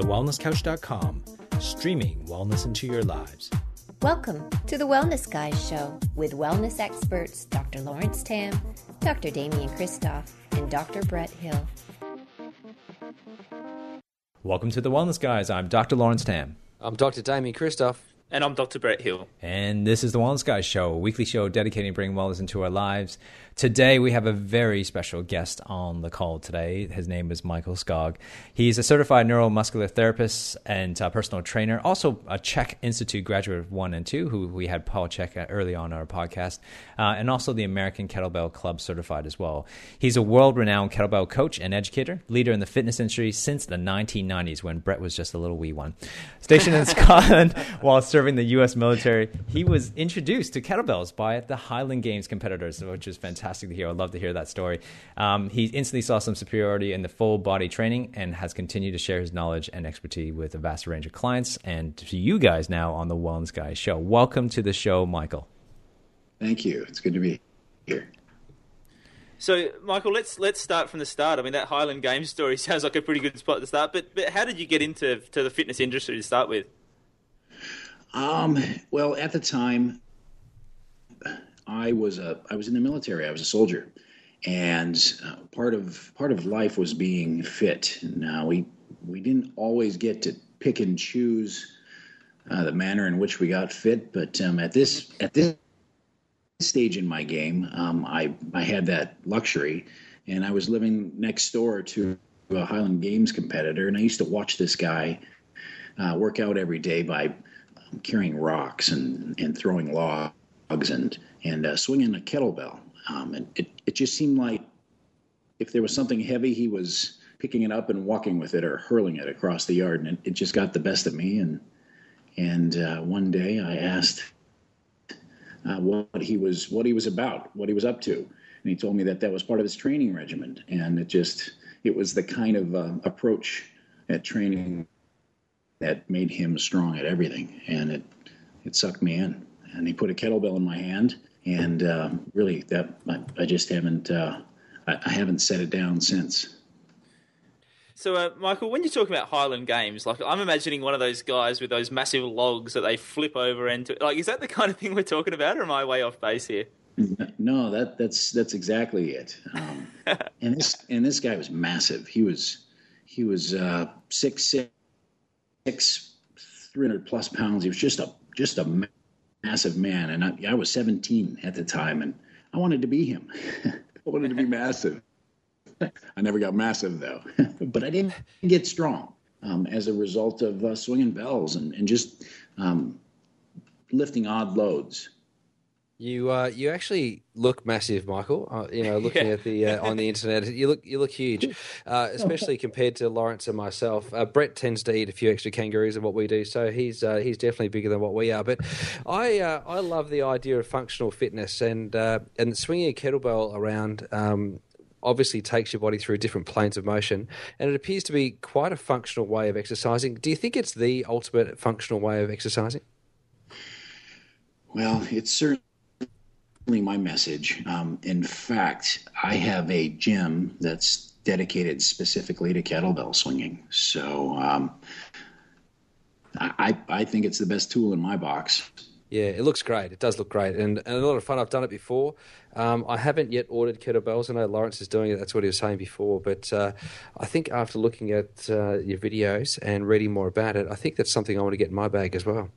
TheWellnessCouch.com, streaming wellness into your lives. Welcome to the Wellness Guys Show with wellness experts Dr. Lawrence Tam, Dr. Damian Kristof, and Dr. Brett Hill. Welcome to the Wellness Guys. I'm Dr. Lawrence Tam. I'm Dr. Damian Kristof. And I'm Dr. Brett Hill. And this is the Wellness Guys Show, a weekly show dedicating bringing wellness into our lives. Today, we have a very special guest on the call today. His name is Michael Skogg. He's a certified neuromuscular therapist and personal trainer, also a CHEK Institute graduate of one and two, who we had Paul Chek early on our podcast, uh, and also the American Kettlebell Club certified as well. He's a world renowned kettlebell coach and educator, leader in the fitness industry since the 1990s when Brett was just a little wee one. Stationed in Scotland while serving the U.S. military, he was introduced to kettlebells by the Highland Games competitors, which is fantastic fantastic to hear. I'd love to hear that story. Um, he instantly saw some superiority in the full body training and has continued to share his knowledge and expertise with a vast range of clients and to you guys now on the Wellness Guys show. Welcome to the show, Michael. Thank you. It's good to be here. So, Michael, let's let's start from the start. I mean, that Highland Games story sounds like a pretty good spot to start. But but how did you get into to the fitness industry to start with? Um, well, at the time, I was a I was in the military. I was a soldier, and uh, part of part of life was being fit. Now we we didn't always get to pick and choose uh, the manner in which we got fit, but um, at this at this stage in my game, um, I I had that luxury, and I was living next door to a Highland Games competitor, and I used to watch this guy uh, work out every day by carrying rocks and and throwing logs and and uh, swinging a kettlebell. Um, and it, it just seemed like if there was something heavy, he was picking it up and walking with it or hurling it across the yard. And it, it just got the best of me. And, and uh, one day I asked uh, what he was, what he was about, what he was up to. And he told me that that was part of his training regimen. And it just, it was the kind of uh, approach at training that made him strong at everything. And it, it sucked me in. And he put a kettlebell in my hand and uh, really that I, I just haven't uh, I, I, haven't set it down since. So, uh, Michael, when you're talking about Highland Games, like I'm imagining one of those guys with those massive logs that they flip over into. Like, is that the kind of thing we're talking about, or am I way off base here? No, that that's that's exactly it. Um, and this and this guy was massive. He was he was uh, six six six, three hundred plus pounds. He was just a just a massive man, and I, I was 17 at the time, and I wanted to be him. I wanted to be massive. I never got massive though, but I didn't get strong um, as a result of uh, swinging bells and, and just um, lifting odd loads. You uh, you actually look massive, Michael. Uh, you know, looking yeah. at the uh, on the internet, you look you look huge, uh, especially compared to Lawrence and myself. Uh, Brett tends to eat a few extra kangaroos than what we do, so he's uh, he's definitely bigger than what we are. But I I love the idea of functional fitness and and swinging a kettlebell around. Um, obviously takes your body through different planes of motion and it appears to be quite a functional way of exercising do you think it's the ultimate functional way of exercising well it's certainly my message. Um, in fact, I have a gym that's dedicated specifically to kettlebell swinging. So um, I, I think it's the best tool in my box. Yeah, it looks great. It does look great, and, and a lot of fun. I've done it before. Um, I haven't yet ordered kettlebells. I know Lawrence is doing it. That's what he was saying before. But uh, I think after looking at uh, your videos and reading more about it, I think that's something I want to get in my bag as well.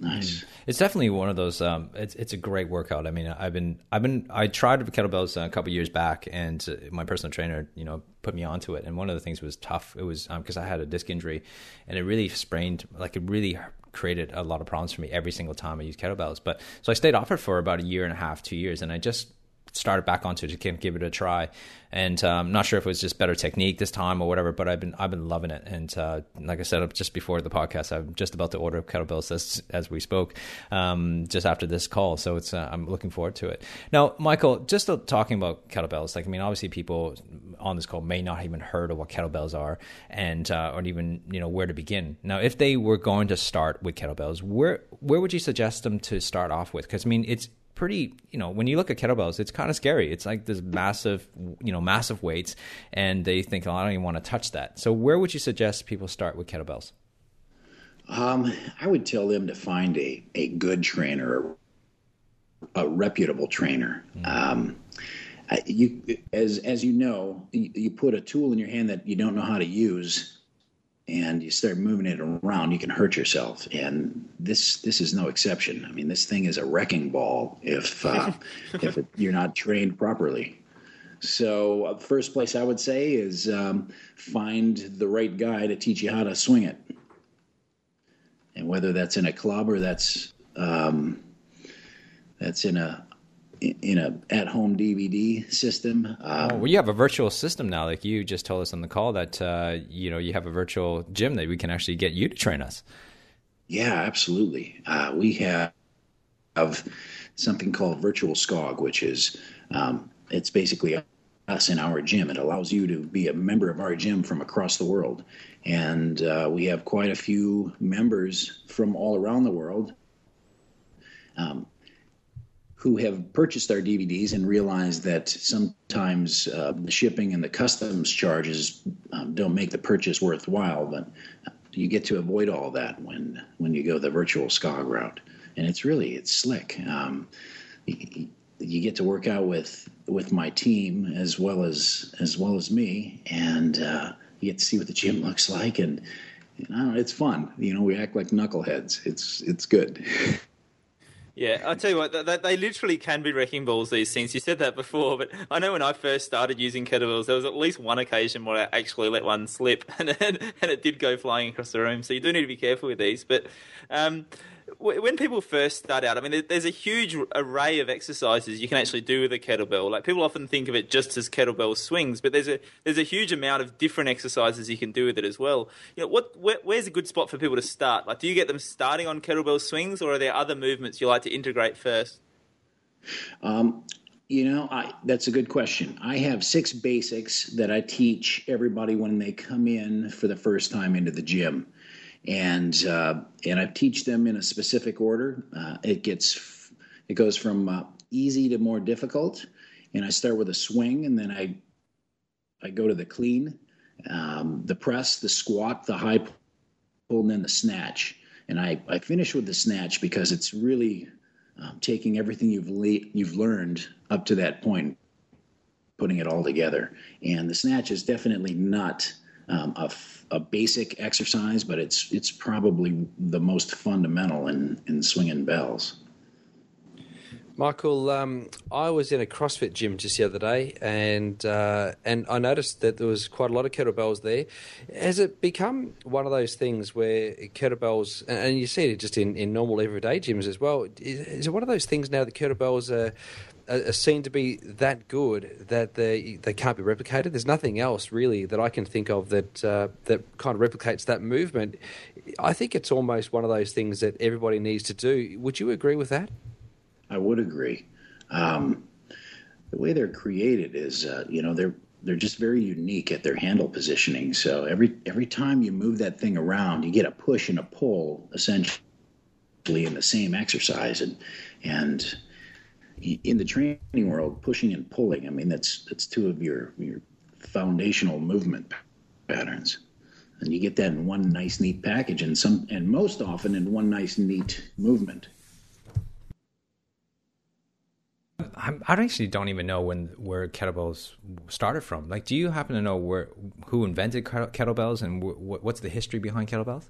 Nice. Mm. It's definitely one of those. Um, it's it's a great workout. I mean, I've been I've been I tried kettlebells a couple years back, and my personal trainer, you know, put me onto it. And one of the things was tough. It was because um, I had a disc injury, and it really sprained. Like it really created a lot of problems for me every single time I used kettlebells. But so I stayed off it for about a year and a half, two years, and I just started back onto it to give it a try. And I'm um, not sure if it was just better technique this time or whatever, but I've been I've been loving it. And uh, like I said just before the podcast, I'm just about to order kettlebells as, as we spoke, um, just after this call. So it's uh, I'm looking forward to it. Now, Michael, just talking about kettlebells, like I mean, obviously people on this call may not even heard of what kettlebells are, and uh, or even you know where to begin. Now, if they were going to start with kettlebells, where where would you suggest them to start off with? Because I mean, it's pretty, you know, when you look at kettlebells, it's kind of scary. It's like this massive, you know, massive weights, and they think, oh, I don't even want to touch that. So, where would you suggest people start with kettlebells? Um, I would tell them to find a, a good trainer, a reputable trainer. Um, you, as as you know, you, you put a tool in your hand that you don't know how to use, and you start moving it around, you can hurt yourself. And this this is no exception. I mean, this thing is a wrecking ball if uh, if it, you're not trained properly. So, uh, first place I would say is um, find the right guy to teach you how to swing it, and whether that's in a club or that's um, that's in a in a at home DVD system. Um, oh, well, you have a virtual system now. Like you just told us on the call that uh, you know you have a virtual gym that we can actually get you to train us. Yeah, absolutely. Uh, we have, have something called Virtual Skogg, which is um, it's basically us in our gym. It allows you to be a member of our gym from across the world, and uh, we have quite a few members from all around the world. Um, who have purchased our DVDs and realized that sometimes uh, the shipping and the customs charges um, don't make the purchase worthwhile, but you get to avoid all that when when you go the virtual Skogg route, and it's really it's slick. Um, you, you get to work out with with my team as well as as well as me, and uh, you get to see what the gym looks like, and you know, it's fun. You know, we act like knuckleheads. It's it's good. Yeah, I'll tell you what, they, they, literally can be wrecking balls, these things. You said that before, but I know when I first started using kettlebells, there was at least one occasion where I actually let one slip and, and, and it did go flying across the room. So you do need to be careful with these. But um, when people first start out, I mean, there's a huge array of exercises you can actually do with a kettlebell. Like people often think of it just as kettlebell swings, but there's a there's a huge amount of different exercises you can do with it as well. You know, what where, where's a good spot for people to start? Like, do you get them starting on kettlebell swings, or are there other movements you like to integrate first? Um, you know, I, that's a good question. I have six basics that I teach everybody when they come in for the first time into the gym and uh, and I teach them in a specific order. Uh, it gets it goes from uh, easy to more difficult, and I start with a swing, and then I I go to the clean, um, the press, the squat, the high pull, and then the snatch. And I, I finish with the snatch because it's really um, taking everything you've le- you've learned up to that point, putting it all together. And the snatch is definitely not um, a, a, basic exercise, but it's it's probably the most fundamental in in swinging bells. Michael, um, I was in a CrossFit gym just the other day, and uh, and I noticed that there was quite a lot of kettlebells there. Has it become one of those things where kettlebells, and you see it just in, in normal everyday gyms as well? Is, is it one of those things now that kettlebells are are seen to be that good that they they can't be replicated. There's nothing else really that I can think of that uh, that kind of replicates that movement. I think it's almost one of those things that everybody needs to do. Would you agree with that? I would agree. Um, the way they're created is, uh, you know, they're they're just very unique at their handle positioning. So every every time you move that thing around, you get a push and a pull essentially in the same exercise, and and in the training world, pushing and pulling, I mean, that's that's two of your your foundational movement patterns, and you get that in one nice neat package, and some and most often in one nice neat movement. I actually don't even know when where kettlebells started from. Like, do you happen to know where who invented kettlebells and what's the history behind kettlebells?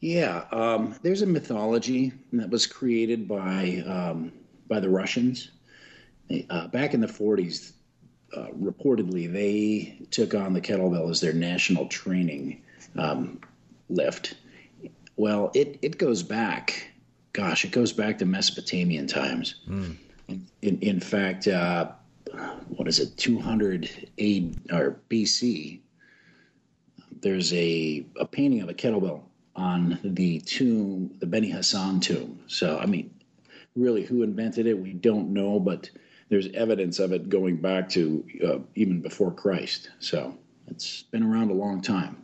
Yeah, um, there's a mythology that was created by um, by the Russians. Uh, back in the 40s, uh, reportedly, they took on the kettlebell as their national training um, lift. Well, it, it goes back, gosh, it goes back to Mesopotamian times. Mm. In, in, in, fact, uh, what is it, 200 A or BC, there's a, a painting of a kettlebell on the tomb, the Beni Hassan tomb. So, I mean, really who invented it, we don't know, but there's evidence of it going back to uh, even before Christ. So it's been around a long time.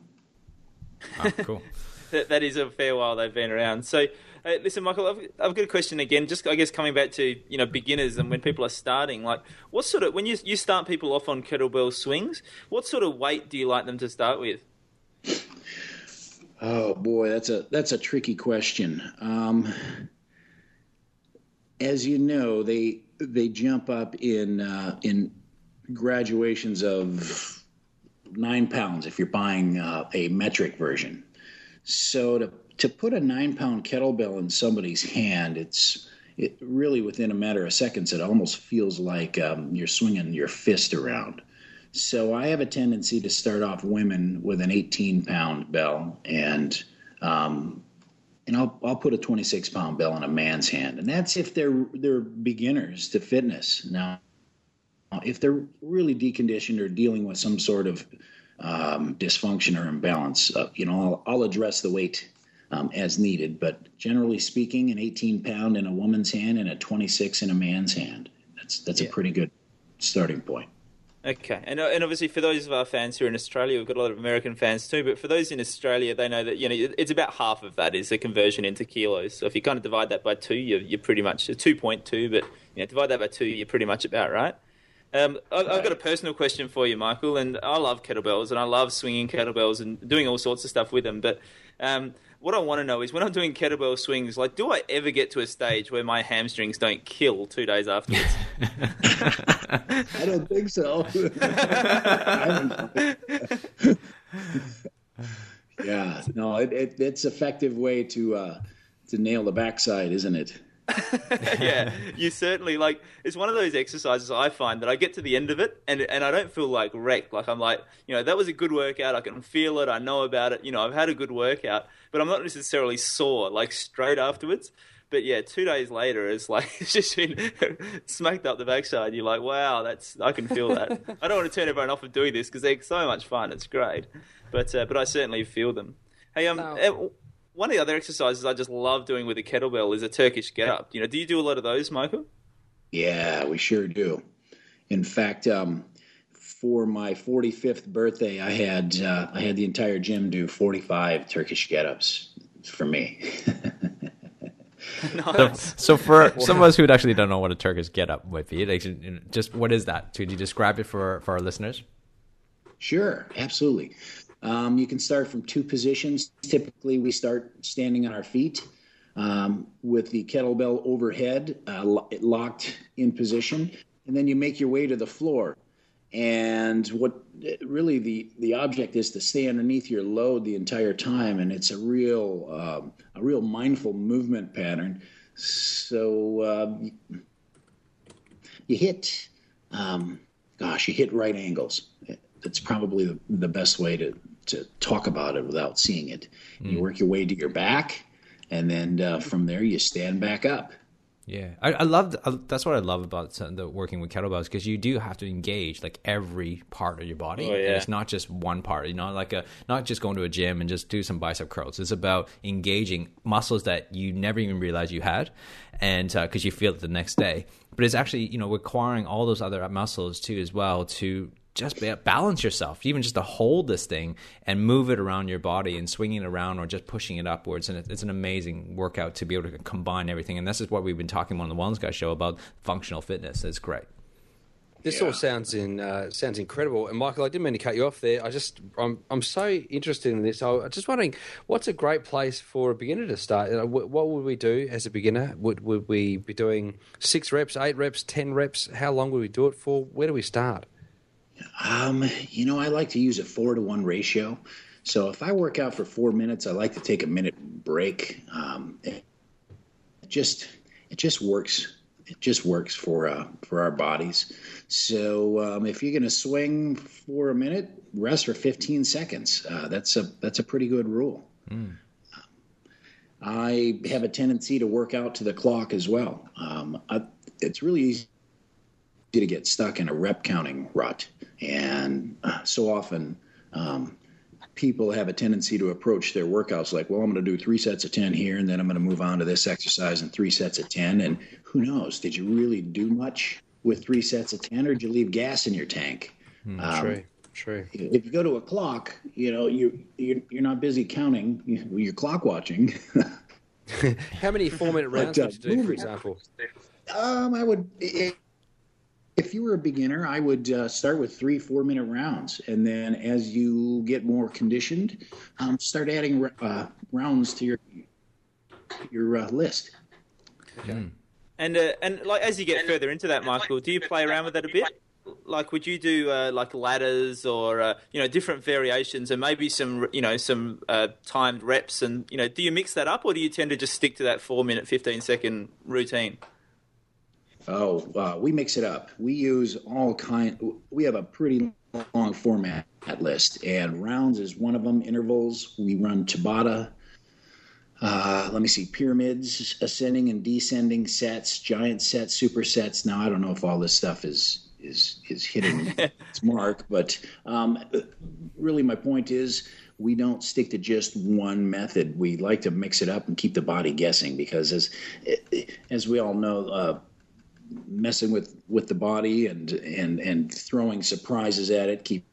Oh, cool. that, that is a fair while they've been around. So, uh, listen, Michael, I've, I've got a question again. Just I guess coming back to you know beginners and when people are starting, like what sort of when you you start people off on kettlebell swings, what sort of weight do you like them to start with? Oh boy, that's a that's a tricky question. Um, as you know, they they jump up in uh, in graduations of nine pounds if you're buying uh, a metric version. So to to put a nine pound kettlebell in somebody's hand, it's it really within a matter of seconds. It almost feels like um, you're swinging your fist around. So I have a tendency to start off women with an 18 pound bell, and um, and I'll I'll put a 26 pound bell in a man's hand, and that's if they're they're beginners to fitness. Now, if they're really deconditioned or dealing with some sort of um, dysfunction or imbalance, uh, you know, I'll, I'll address the weight um, as needed. But generally speaking, an 18 pound in a woman's hand and a 26 in a man's hand. That's that's yeah. a pretty good starting point. Okay, and uh, and obviously for those of our fans who are in Australia, we've got a lot of American fans too. But for those in Australia, they know that you know it's about half of that is the conversion into kilos. So if you kind of divide that by two, you're, you're pretty much two point two. But you know, divide that by two, you're pretty much about right. Um, I've, I've got a personal question for you, Michael, and I love kettlebells and I love swinging kettlebells and doing all sorts of stuff with them. But um, what I want to know is when I'm doing kettlebell swings, like, do I ever get to a stage where my hamstrings don't kill two days afterwards? I don't think so. yeah, no, it, it, it's effective way to uh, to nail the backside, isn't it? yeah, you certainly like. It's one of those exercises I find that I get to the end of it and and I don't feel like wrecked. Like I'm like, you know, that was a good workout. I can feel it. I know about it. You know, I've had a good workout, but I'm not necessarily sore like straight afterwards. But yeah, two days later, it's like it's just been smacked up the backside. You're like, wow, that's I can feel that. I don't want to turn everyone off of doing this because they're so much fun. It's great, but uh, but I certainly feel them. Hey, um, no one of the other exercises I just love doing with a kettlebell is a Turkish get up. You know, do you do a lot of those, Michael? Yeah, we sure do. In fact, um, for my 45th birthday, I had uh, I had the entire gym do 45 Turkish get-ups for me. nice. so, so, for some of us who actually don't know what a Turkish get-up might be, like, just what is that? Could you describe it for for our listeners? Sure, absolutely. Um, you can start from two positions. Typically, we start standing on our feet um, with the kettlebell overhead, uh, locked in position, and then you make your way to the floor. And what really the the object is to stay underneath your load the entire time, and it's a real um, a real mindful movement pattern. So uh, you hit, um, gosh, you hit right angles that's probably the, the best way to, to talk about it without seeing it. Mm. You work your way to your back, and then uh, from there you stand back up. Yeah, I, I love that's what I love about the working with kettlebells because you do have to engage like every part of your body. Oh, yeah. it's not just one part. You know, like a not just going to a gym and just do some bicep curls. It's about engaging muscles that you never even realized you had, and because uh, you feel it the next day. But it's actually you know requiring all those other muscles too as well to just balance yourself, even just to hold this thing and move it around your body and swinging it around or just pushing it upwards. And it's an amazing workout to be able to combine everything. And this is what we've been talking on the Wellness Guy show about functional fitness. It's great. This yeah. all sounds in uh, sounds incredible. And Michael, I didn't mean to cut you off there. I just I'm I'm so interested in this. I was just wondering, what's a great place for a beginner to start? Uh, what would we do as a beginner? Would would we be doing six reps, eight reps, ten reps? How long would we do it for? Where do we start? Um, you know, I like to use a four to one ratio. So if I work out for four minutes, I like to take a minute break. Um, it just it just works. It just works for uh, for our bodies. So um, if you're going to swing for a minute, rest for 15 seconds. Uh, that's a that's a pretty good rule. Mm. I have a tendency to work out to the clock as well. Um, I, it's really easy to get stuck in a rep counting rut. And uh, so often, um, people have a tendency to approach their workouts like, well, I'm going to do three sets of 10 here, and then I'm going to move on to this exercise and three sets of 10. And who knows? Did you really do much with three sets of 10, or did you leave gas in your tank? Mm, um, True. If you go to a clock, you know you you're, you're not busy counting. You're clock watching. How many four minute rounds But, uh, would you do, for example? Um, I would. If you were a beginner, I would uh, start with three, four minute rounds, and then as you get more conditioned, um, start adding uh, rounds to your your uh, list. And uh, and like as you get further into that, Michael, do you play around with that a bit? Like, would you do uh, like ladders or uh, you know different variations, and maybe some you know some timed reps, and you know, do you mix that up, or do you tend to just stick to that four minute, fifteen second routine? Oh, uh, we mix it up. We use all kind. We have a pretty long format list, and rounds is one of them. Intervals. We run Tabata. Uh, let me see. Pyramids, ascending and descending sets, giant sets, supersets. Now I don't know if all this stuff is is is hitting its mark, but um, really my point is we don't stick to just one method. We like to mix it up and keep the body guessing because as as we all know. Uh, messing with with the body and and and throwing surprises at it keeps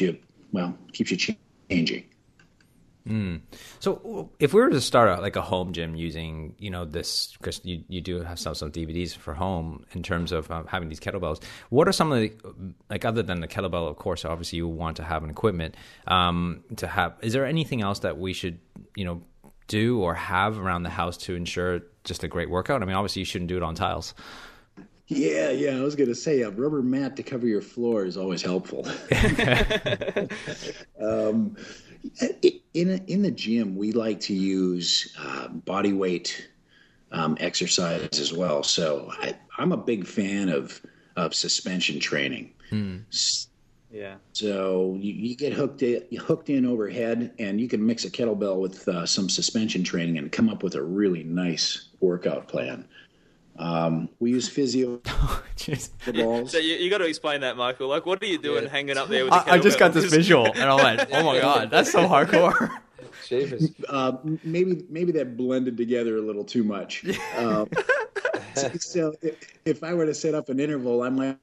you well keeps you ch- changing So if we were to start out like a home gym using, you know, this, Chris, you, you do have some, some DVDs for home in terms of uh, having these kettlebells. What are some of the, like other than the kettlebell, of course, obviously you want to have an equipment um, to have, is there anything else that we should, you know, do or have around the house to ensure just a great workout? I mean, obviously you shouldn't do it on tiles. yeah yeah i was going to say a rubber mat to cover your floor is always helpful um, in a, in the gym we like to use uh, body weight um, exercise as well so I, i'm a big fan of of suspension training Yeah. So you, you get hooked in, hooked in overhead, and you can mix a kettlebell with uh, some suspension training and come up with a really nice workout plan. Um, we use physio Jeez. balls. So you, you got to explain that, Michael. Like, what are you doing Yeah. hanging up there with? The I, I just got this visual and I went, oh my God, that's so hardcore. Jeepers. Uh, maybe maybe that blended together a little too much. Um, so, so if, if I were to set up an interval, I might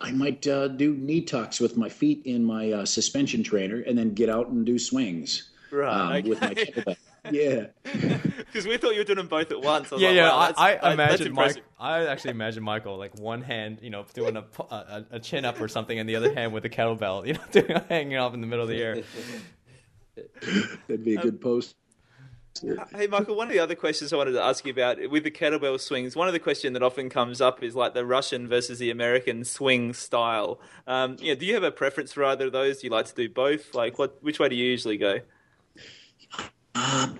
I might uh, do knee tucks with my feet in my uh, suspension trainer, and then get out and do swings Right, um, with my kettlebell. Yeah. Because we thought you were doing them both at once. I Yeah, like, yeah. wow, I, that's- I that- that's imagine. Mike. I actually imagine Michael like one hand, you know, doing a, a a chin up or something, and the other hand with a kettlebell, you know, doing hanging off in the middle of the air. That'd be a good post. Hey, Michael, one of the other questions I wanted to ask you about with the kettlebell swings, one of the questions that often comes up is like the Russian versus the American swing style. Um, you know, do you have a preference for either of those? Do you like to do both? Like, what? Which way do you usually go? Um,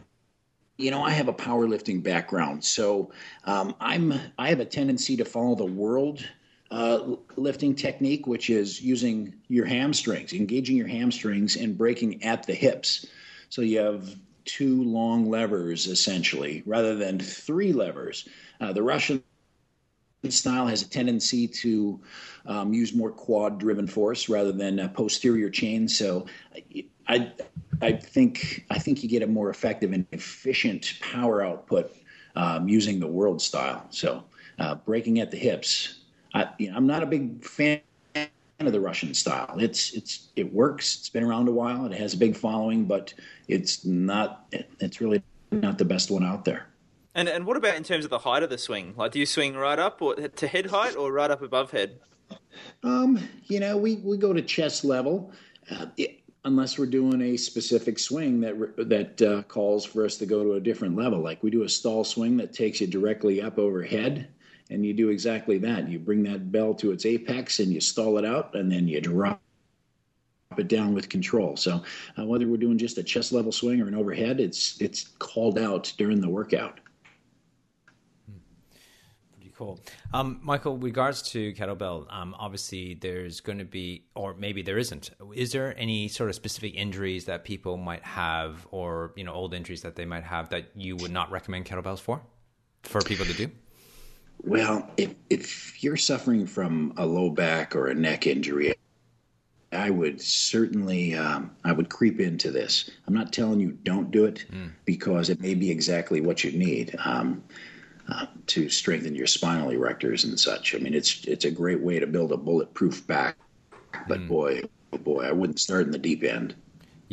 you know, I have a powerlifting background, so um, I'm I have a tendency to follow the world uh, lifting technique, which is using your hamstrings, engaging your hamstrings, and breaking at the hips. So you have two long levers essentially, rather than three levers. Uh, the Russian style has a tendency to um, use more quad-driven force rather than a posterior chain. So, I, I think I think you get a more effective and efficient power output um, using the world style. So, uh, breaking at the hips. I, you know, I'm not a big fan of the Russian style. It's it's it works. It's been around a while. It has a big following, but it's not. It's really not the best one out there. And and what about in terms of the height of the swing? Like, do you swing right up or to head height or right up above head? Um, you know, we, we go to chest level, uh, it, unless we're doing a specific swing that that uh, calls for us to go to a different level. Like we do a stall swing that takes you directly up overhead, and you do exactly that. You bring that bell to its apex and you stall it out, and then you drop it down with control. So uh, whether we're doing just a chest level swing or an overhead, it's it's called out during the workout. Pretty cool. Um, Michael, regards to kettlebell, um, obviously there's going to be, or maybe there isn't. Is there any sort of specific injuries that people might have, or you know, old injuries that they might have that you would not recommend kettlebells for, for people to do? Well, if if you're suffering from a low back or a neck injury, I would certainly um, I would creep into this. I'm not telling you don't do it because it may be exactly what you need um, uh, to strengthen your spinal erectors and such. I mean, it's it's a great way to build a bulletproof back but mm. boy, oh boy, I wouldn't start in the deep end.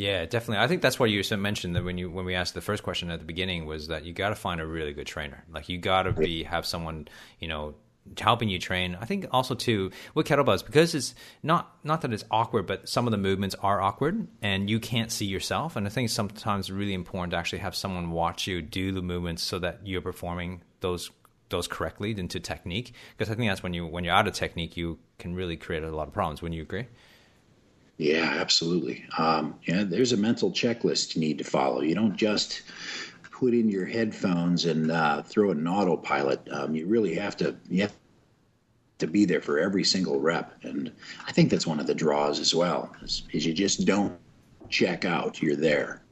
Yeah, definitely. I think that's what you mentioned that when you when we asked the first question at the beginning was that you got to find a really good trainer. Like you got to be have someone you know helping you train. I think also too with kettlebells because it's not not that it's awkward, but some of the movements are awkward and you can't see yourself. And I think sometimes really important to actually have someone watch you do the movements so that you're performing those those correctly into technique. Because I think that's when you when you're out of technique, you can really create a lot of problems. Wouldn't you agree? Yeah, absolutely. Um, yeah, there's a mental checklist you need to follow. You don't just put in your headphones and uh, throw it in autopilot. Um, you really have to you have to be there for every single rep, and I think that's one of the draws as well. Is, is you just don't check out. You're there.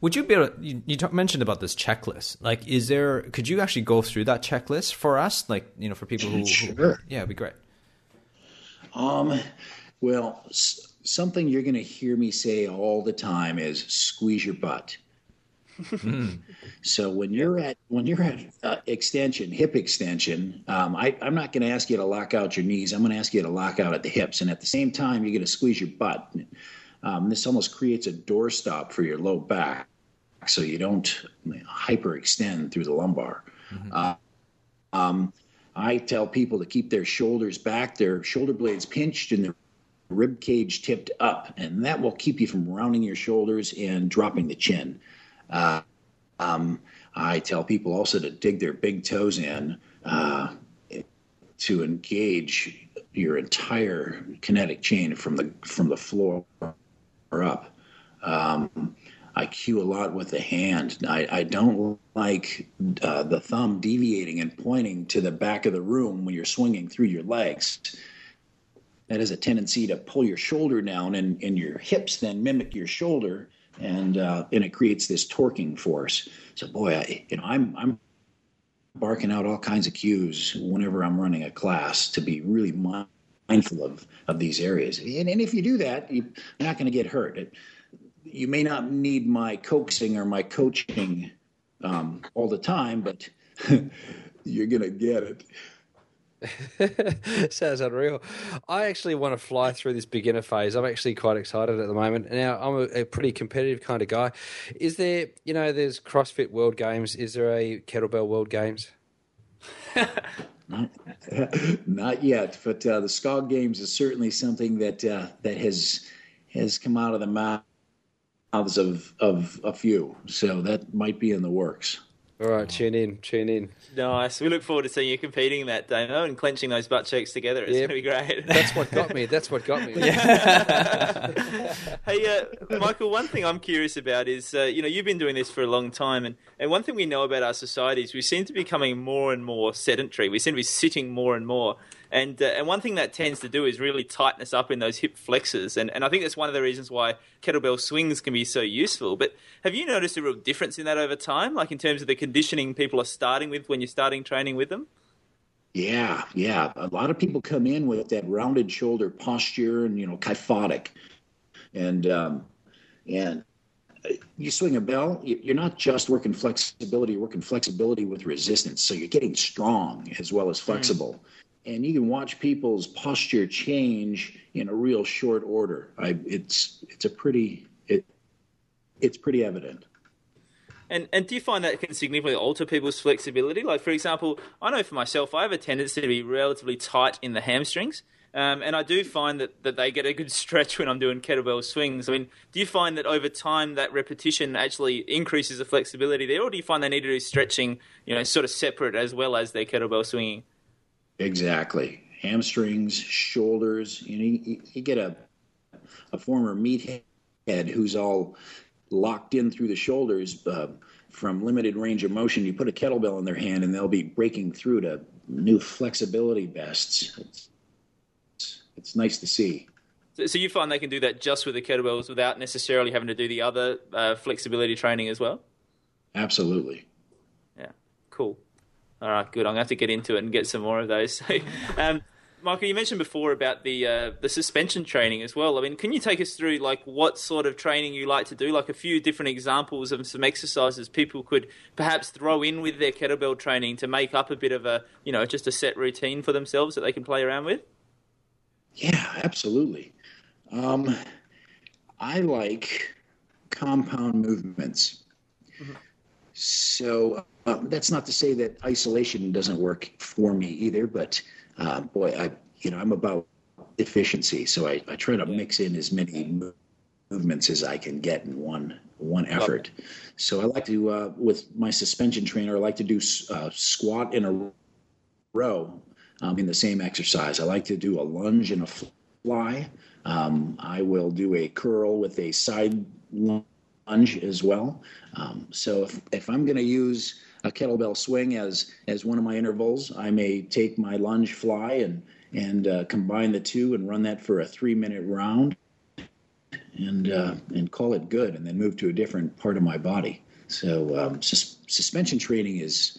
Would you be able? To, you, you talk, mentioned about this checklist. Like, is there? Could you actually go through that checklist for us? Like, you know, for people who, sure. Who, yeah, it'd be great. Um, well, s- something you're going to hear me say all the time is squeeze your butt. So when you're at when you're at uh, extension, hip extension, um, I, am not going to ask you to lock out your knees. I'm going to ask you to lock out at the hips, and at the same time, you're going to squeeze your butt. Um, this almost creates a doorstop for your low back, so you don't hyperextend through the lumbar. Mm-hmm. Uh, um, I tell people to keep their shoulders back, their shoulder blades pinched, and their rib cage tipped up, and that will keep you from rounding your shoulders and dropping the chin. Uh, um, I tell people also to dig their big toes in uh, to engage your entire kinetic chain from the from the floor up. Um, I cue a lot with the hand. I, I don't like uh, the thumb deviating and pointing to the back of the room when you're swinging through your legs. That has a tendency to pull your shoulder down, and, and your hips then mimic your shoulder, and uh, and it creates this torquing force. So boy, I, you know, I'm I'm barking out all kinds of cues whenever I'm running a class to be really mindful of of these areas. And, and if you do that, you're not going to get hurt. It, you may not need my coaxing or my coaching um, all the time, but you're going to get it. Sounds unreal. I actually want to fly through this beginner phase. I'm actually quite excited at the moment. Now, I'm a, a, pretty competitive kind of guy. Is there, you know, there's CrossFit World Games. Is there a Kettlebell World Games? not, not yet, but uh, the Skogg Games is certainly something that uh, that has has come out of the mouths of of a few. So that might be in the works. All right, tune in, tune in. Nice. We look forward to seeing you competing that, Damo, and clenching those butt cheeks together. It's yep. going to be great. That's what got me. That's what got me. hey, uh, Michael, one thing I'm curious about is, uh, you know, you've been doing this for a long time, and, and one thing we know about our society is we seem to be becoming more and more sedentary. We seem to be sitting more and more. And uh, and one thing that tends to do is really tighten us up in those hip flexors. And and I think that's one of the reasons why kettlebell swings can be so useful. But have you noticed a real difference in that over time, like in terms of the conditioning people are starting with when you're starting training with them? Yeah, yeah. A lot of people come in with that rounded shoulder posture and you know kyphotic, and um, and you swing a bell, you're not just working flexibility, you're working flexibility with resistance. So you're getting strong as well as flexible. And you can watch people's posture change in a real short order. I, it's it's a pretty it it's pretty evident. And and do you find that can significantly alter people's flexibility? Like for example, I know for myself, I have a tendency to be relatively tight in the hamstrings. Um, and I do find that, that they get a good stretch when I'm doing kettlebell swings. I mean, do you find that over time that repetition actually increases the flexibility there, or do you find they need to do stretching, you know, sort of separate as well as their kettlebell swinging? Exactly. Hamstrings, shoulders. You know, you, you get a a former meathead who's all locked in through the shoulders uh, from limited range of motion. You put a kettlebell in their hand, and they'll be breaking through to new flexibility bests. It's, it's, it's nice to see. So, so, you find they can do that just with the kettlebells without necessarily having to do the other uh, flexibility training as well? Absolutely. Yeah, cool. All right, good. I'm going to have to get into it and get some more of those. So, um, Michael, you mentioned before about the uh, the suspension training as well. I mean, can you take us through like what sort of training you like to do? Like a few different examples of some exercises people could perhaps throw in with their kettlebell training to make up a bit of a you know just a set routine for themselves that they can play around with. Yeah, absolutely. Um, I like compound movements. Mm-hmm. So uh, that's not to say that isolation doesn't work for me either, but uh, boy, I you know I'm about efficiency, so I, I try to mix in as many movements as I can get in one one effort. So I like to uh, with my suspension trainer, I like to do uh, squat in a row um, in the same exercise. I like to do a lunge and a fly. Um, I will do a curl with a side lunge as well. Um, so if, if I'm going to use a kettlebell swing as as one of my intervals, I may take my lunge fly and and uh, combine the two and run that for a three minute round and uh, and call it good, and then move to a different part of my body. So um, sus- suspension training is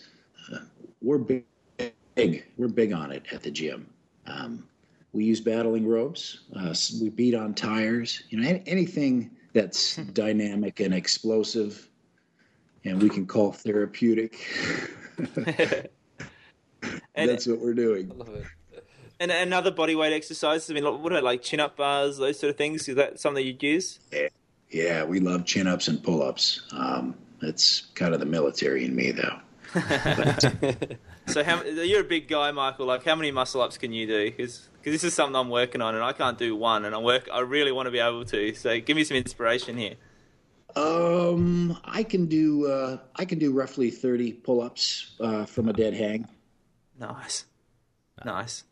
uh, we're big, we're big on it at the gym. Um, we use battling ropes. Uh, we beat on tires. You know, anything that's hmm. dynamic and explosive, and we can call therapeutic. that's what we're doing. And, and other body weight exercises. I mean, what about like chin up bars, those sort of things? Is that something you'd use? Yeah, yeah we love chin ups and pull ups. Um, it's kind of the military in me, though. so, how, you're a big guy, Michael. Like, how many muscle ups can you do? Because this is something I'm working on, and I can't do one, and I work. I really want to be able to. So, give me some inspiration here. Um, I can do uh, I can do roughly thirty pull-ups uh, from a dead hang. Nice, nice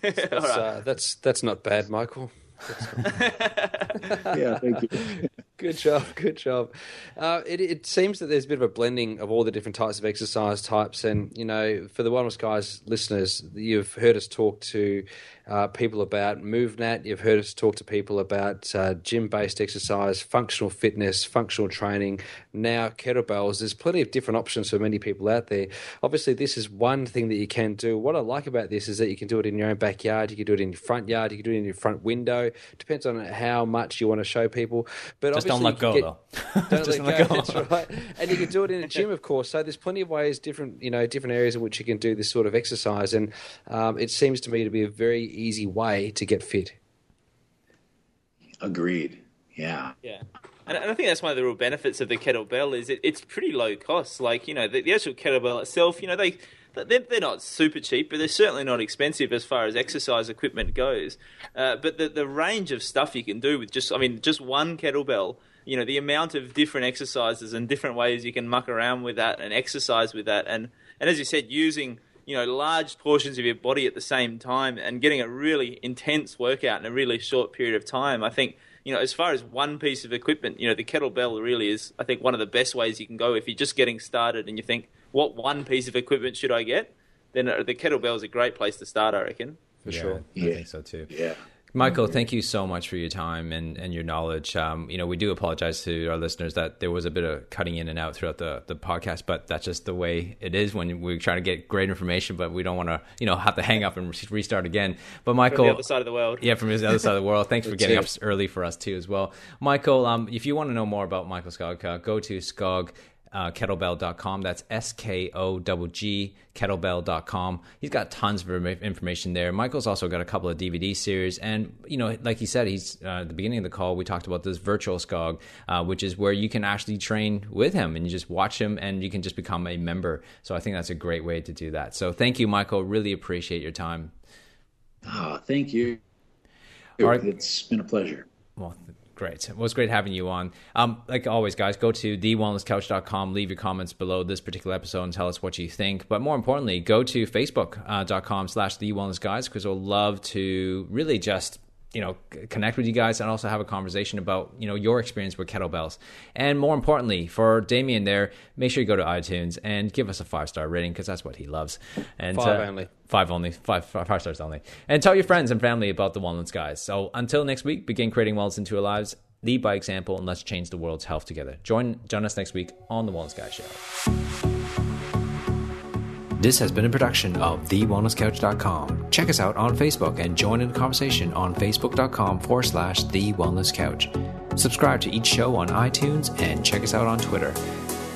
that's, right. uh, that's that's not bad, Michael. yeah, thank you. Good job, good job. Uh, it, it, seems that there's a bit of a blending of all the different types of exercise types, and you know, for the Wellness Guys listeners, you've heard us talk to uh, people about MovNat. You've heard us talk to people about uh, gym based exercise, functional fitness, functional training, now kettlebells. There's plenty of different options for many people out there. Obviously, this is one thing that you can do. What I like about this is that you can do it in your own backyard, you can do it in your front yard, you can do it in your front window. Depends on how much you want to show people. But just don't let go, get, though. Don't let, let, go. That's right. And you can do it in a gym, of course. So there's plenty of ways, different you know, different areas in which you can do this sort of exercise. And um, it seems to me to be a very easy way to get fit. Agreed. Yeah. Yeah. And I think that's one of the real benefits of the kettlebell is it, it's pretty low cost. Like you know, the, the actual kettlebell itself, you know, they they're, they're not super cheap, but they're certainly not expensive as far as exercise equipment goes. Uh, but the the range of stuff you can do with just, I mean, just one kettlebell. You know, the amount of different exercises and different ways you can muck around with that and exercise with that, and and as you said, using you know large portions of your body at the same time and getting a really intense workout in a really short period of time. I think you know as far as one piece of equipment, you know the kettlebell really is I think one of the best ways you can go if you're just getting started and you think what one piece of equipment should I get, then uh, the kettlebell is a great place to start. I reckon for yeah, sure. Yeah. I think so too. Yeah. Michael, thank you so much for your time and, and your knowledge. Um, you know, we do apologize to our listeners that there was a bit of cutting in and out throughout the, the podcast, but that's just the way it is when we're trying to get great information, but we don't want to, you know, have to hang up and restart again. But Michael, from the other side of the world, yeah, from the other side of the world. Thanks for getting up early for us too, as well, Michael. Um, if you want to know more about Michael Skogg, uh, go to Skogg uh, kettlebell.com. That's S K O G G kettlebell.com. He's got tons of information there. Michael's also got a couple of DVD series. And, you know, like he said, he's uh, at the beginning of the call, we talked about this virtual Skogg, uh, which is where you can actually train with him and you just watch him and you can just become a member. So I think that's a great way to do that. So thank you, Michael. Really appreciate your time. Oh, thank you. It's been a pleasure. Well, Great. Well, it was great having you on. Um, like always, guys, go to thewellnesscouch.com, leave your comments below this particular episode and tell us what you think. But more importantly, go to facebook.com uh, slash thewellnessguys because we'll love to really just you know connect with you guys and also have a conversation about you know your experience with kettlebells. And more importantly for damian there make sure you go to itunes and give us a five star rating because that's what he loves. And five uh, only. five only. Five, five stars only. And tell your friends and family about the wellness guys. So until next week begin creating wellness into our lives lead by example and let's change the world's health together. Join join us next week on the wellness guys show this has been a production of TheWellnessCouch.com. Check us out on Facebook and join in the conversation on Facebook.com forward slash The Wellness Couch. Subscribe to each show on iTunes and check us out on Twitter.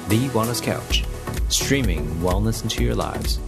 The Wellness Couch, streaming wellness into your lives.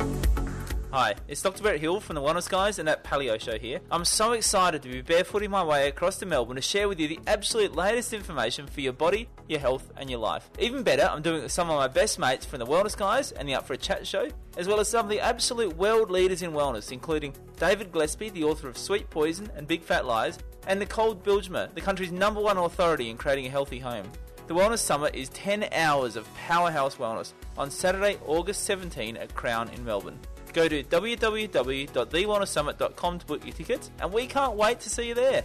Hi, it's Dr. Brett Hill from the Wellness Guys and that Paleo Show here. I'm so excited to be barefooting my way across to Melbourne to share with you the absolute latest information for your body, your health, and your life. Even better, I'm doing it with some of my best mates from the Wellness Guys and the Up for a Chat show, as well as some of the absolute world leaders in wellness, including David Gillespie, the author of Sweet Poison and Big Fat Lies, and Nicole Bijlsma, the country's number one authority in creating a healthy home. The Wellness Summit is 10 hours of powerhouse wellness on Saturday, August 17 at Crown in Melbourne. Go to www.thewellnesssummit.com to book your tickets, and we can't wait to see you there.